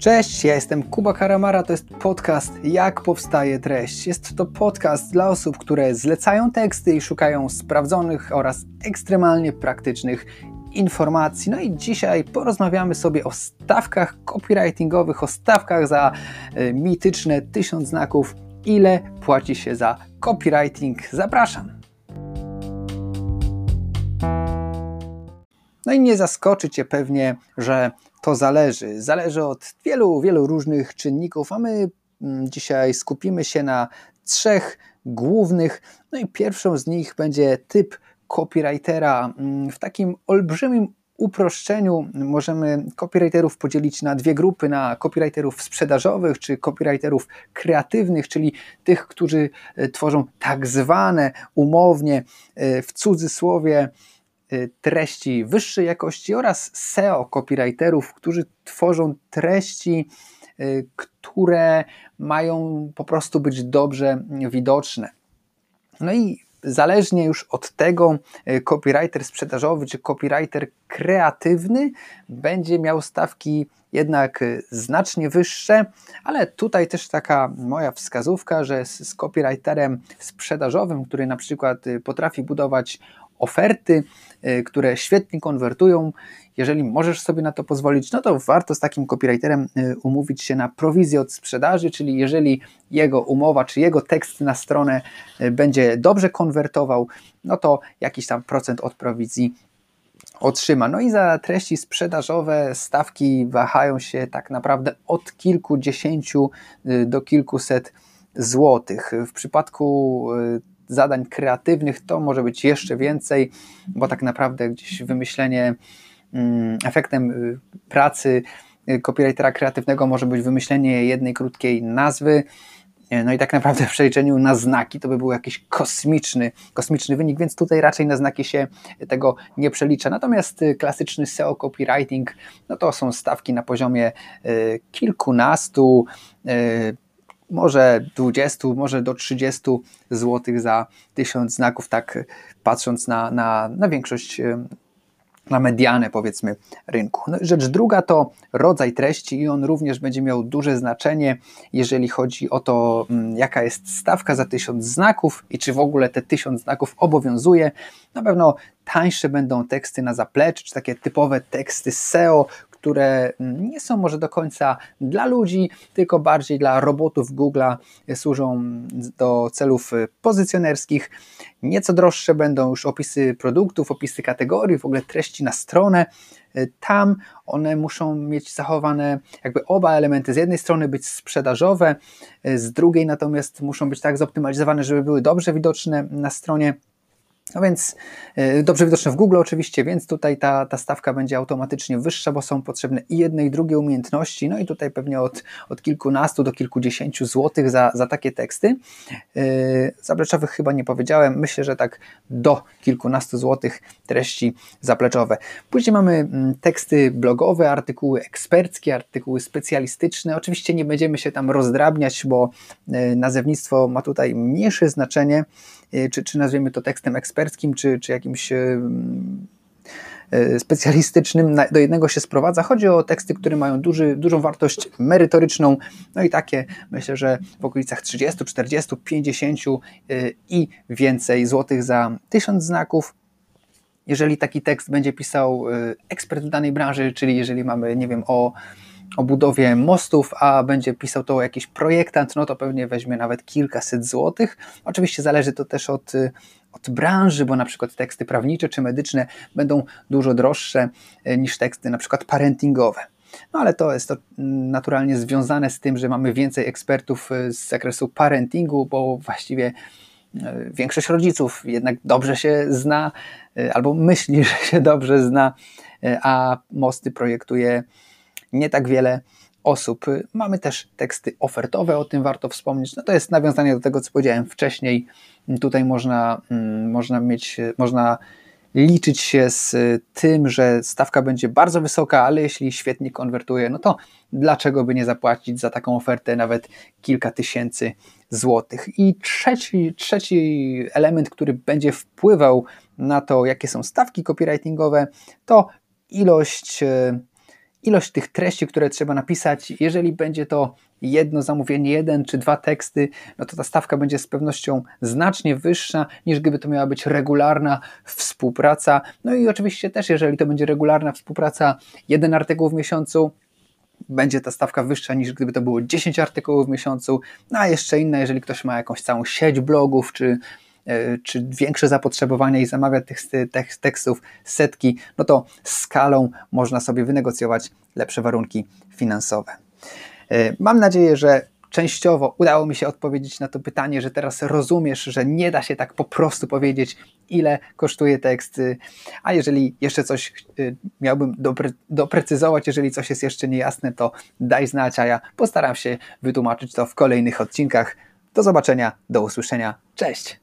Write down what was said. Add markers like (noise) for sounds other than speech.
Cześć, ja jestem Kuba Karamara, to jest podcast Jak powstaje treść. Jest to podcast dla osób, które zlecają teksty i szukają sprawdzonych oraz ekstremalnie praktycznych informacji. No i dzisiaj porozmawiamy sobie o stawkach copywritingowych, o stawkach za y, mityczne tysiąc znaków. Ile płaci się za copywriting? Zapraszam. No i nie zaskoczy Cię pewnie, że to zależy. Zależy od wielu, wielu różnych czynników, a my mm, dzisiaj skupimy się na trzech głównych. No i pierwszą z nich będzie typ copywritera. Mm, w takim olbrzymim uproszczeniu możemy copywriterów podzielić na dwie grupy, na copywriterów sprzedażowych czy copywriterów kreatywnych, czyli tych, którzy e, tworzą tak zwane umownie, e, w cudzysłowie, treści wyższej jakości oraz SEO copywriterów, którzy tworzą treści, y, które mają po prostu być dobrze widoczne. No i zależnie już od tego, y, copywriter sprzedażowy czy copywriter kreatywny będzie miał stawki jednak znacznie wyższe, ale tutaj też taka moja wskazówka, że z, z copywriterem sprzedażowym, który na przykład potrafi budować oferty, y, które świetnie konwertują. Jeżeli możesz sobie na to pozwolić, no to warto z takim copywriterem y, umówić się na prowizję od sprzedaży, czyli jeżeli jego umowa czy jego tekst na stronę y, będzie dobrze konwertował, no to jakiś tam procent od prowizji otrzyma. No i za treści sprzedażowe stawki wahają się tak naprawdę od kilkudziesięciu do kilkuset złotych. W przypadku zadań kreatywnych to może być jeszcze więcej, bo tak naprawdę gdzieś wymyślenie, mm, efektem y, pracy y, copywritera kreatywnego może być wymyślenie jednej krótkiej nazwy, y, no i tak naprawdę (laughs) w przeliczeniu na znaki to by był jakiś kosmiczny, kosmiczny wynik, więc tutaj raczej na znaki się tego nie przelicza. Natomiast klasyczny SEO copywriting, no to są stawki na poziomie kilkunastu, może 20, może do 30 zł za 1000 znaków, tak patrząc na, na, na większość na medianę powiedzmy rynku. No, rzecz druga to rodzaj treści i on również będzie miał duże znaczenie, jeżeli chodzi o to, mm, jaka jest stawka za 1000 znaków i czy w ogóle te 1000 znaków obowiązuje. Na pewno tańsze będą teksty na zaplecze, czy takie typowe teksty SEO, które nie są może do końca dla ludzi, tylko bardziej dla robotów Google'a, służą do celów pozycjonerskich. Nieco droższe będą już opisy produktów, opisy kategorii, w ogóle treści na stronę. Tam one muszą mieć zachowane jakby oba elementy. Z jednej strony być sprzedażowe, z drugiej natomiast muszą być tak zoptymalizowane, żeby były dobrze widoczne na stronie no więc e, dobrze widoczne w Google oczywiście, więc tutaj ta, ta stawka będzie automatycznie wyższa, bo są potrzebne i jedne i drugie umiejętności, no i tutaj pewnie od, od kilkunastu do kilkudziesięciu złotych za, za takie teksty. Yy, zapleczowych chyba nie powiedziałem, myślę, że tak do kilkunastu złotych treści zapleczowe. Później mamy mm, teksty blogowe, artykuły eksperckie, artykuły specjalistyczne. Oczywiście nie będziemy się tam rozdrabniać, bo e, nazewnictwo ma tutaj mniejsze znaczenie, czy, czy nazwiemy to tekstem eksperckim, czy, czy jakimś e, e, specjalistycznym do jednego się sprowadza. Chodzi o teksty, które mają duży, dużą wartość merytoryczną, no i takie myślę, że w okolicach 30, 40, 50 i więcej złotych za tysiąc znaków. Jeżeli taki tekst będzie pisał ekspert w danej branży, czyli jeżeli mamy, nie wiem, o o budowie mostów, a będzie pisał to jakiś projektant, no to pewnie weźmie nawet kilkaset złotych. Oczywiście zależy to też od, od branży, bo na przykład teksty prawnicze czy medyczne będą dużo droższe e, niż teksty na przykład parentingowe. No ale to jest to naturalnie związane z tym, że mamy więcej ekspertów e, z zakresu parentingu, bo właściwie większość rodziców jednak dobrze się zna albo myśli, (laughs) że się dobrze zna, a mosty projektuje nie tak wiele osób. Mamy też teksty ofertowe, o tym warto wspomnieć. No to jest nawiązanie do tego, co powiedziałem wcześniej. Tutaj można, mm, można mieć, można liczyć się z tym, że stawka będzie bardzo wysoka, ale jeśli świetnie konwertuje, no to dlaczego by nie zapłacić za taką ofertę nawet kilka tysięcy złotych? I trzeci, trzeci element, który będzie wpływał na to, jakie są stawki copywritingowe, to ilość ilość tych treści, które trzeba napisać, jeżeli będzie to jedno zamówienie, jeden czy dwa teksty, no to ta stawka będzie z pewnością znacznie wyższa niż gdyby to miała być regularna współpraca. No i oczywiście też, jeżeli to będzie regularna współpraca, jeden artykuł w miesiącu, będzie ta stawka wyższa niż gdyby to było 10 artykułów w miesiącu, no a jeszcze inna, jeżeli ktoś ma jakąś całą sieć blogów, czy, czy większe zapotrzebowanie i zamawia tych, tekstów setki, no to skalą można sobie wynegocjować lepsze warunki finansowe. E, mam nadzieję, że częściowo udało mi się odpowiedzieć na to pytanie, że teraz rozumiesz, że nie da się tak po prostu powiedzieć, ile kosztuje tekst. A jeżeli jeszcze coś y, miałbym dopre doprecyzować, jeżeli coś jest jeszcze niejasne, to daj znać, a ja postaram się wytłumaczyć to w kolejnych odcinkach. Do zobaczenia, do usłyszenia. Cześć!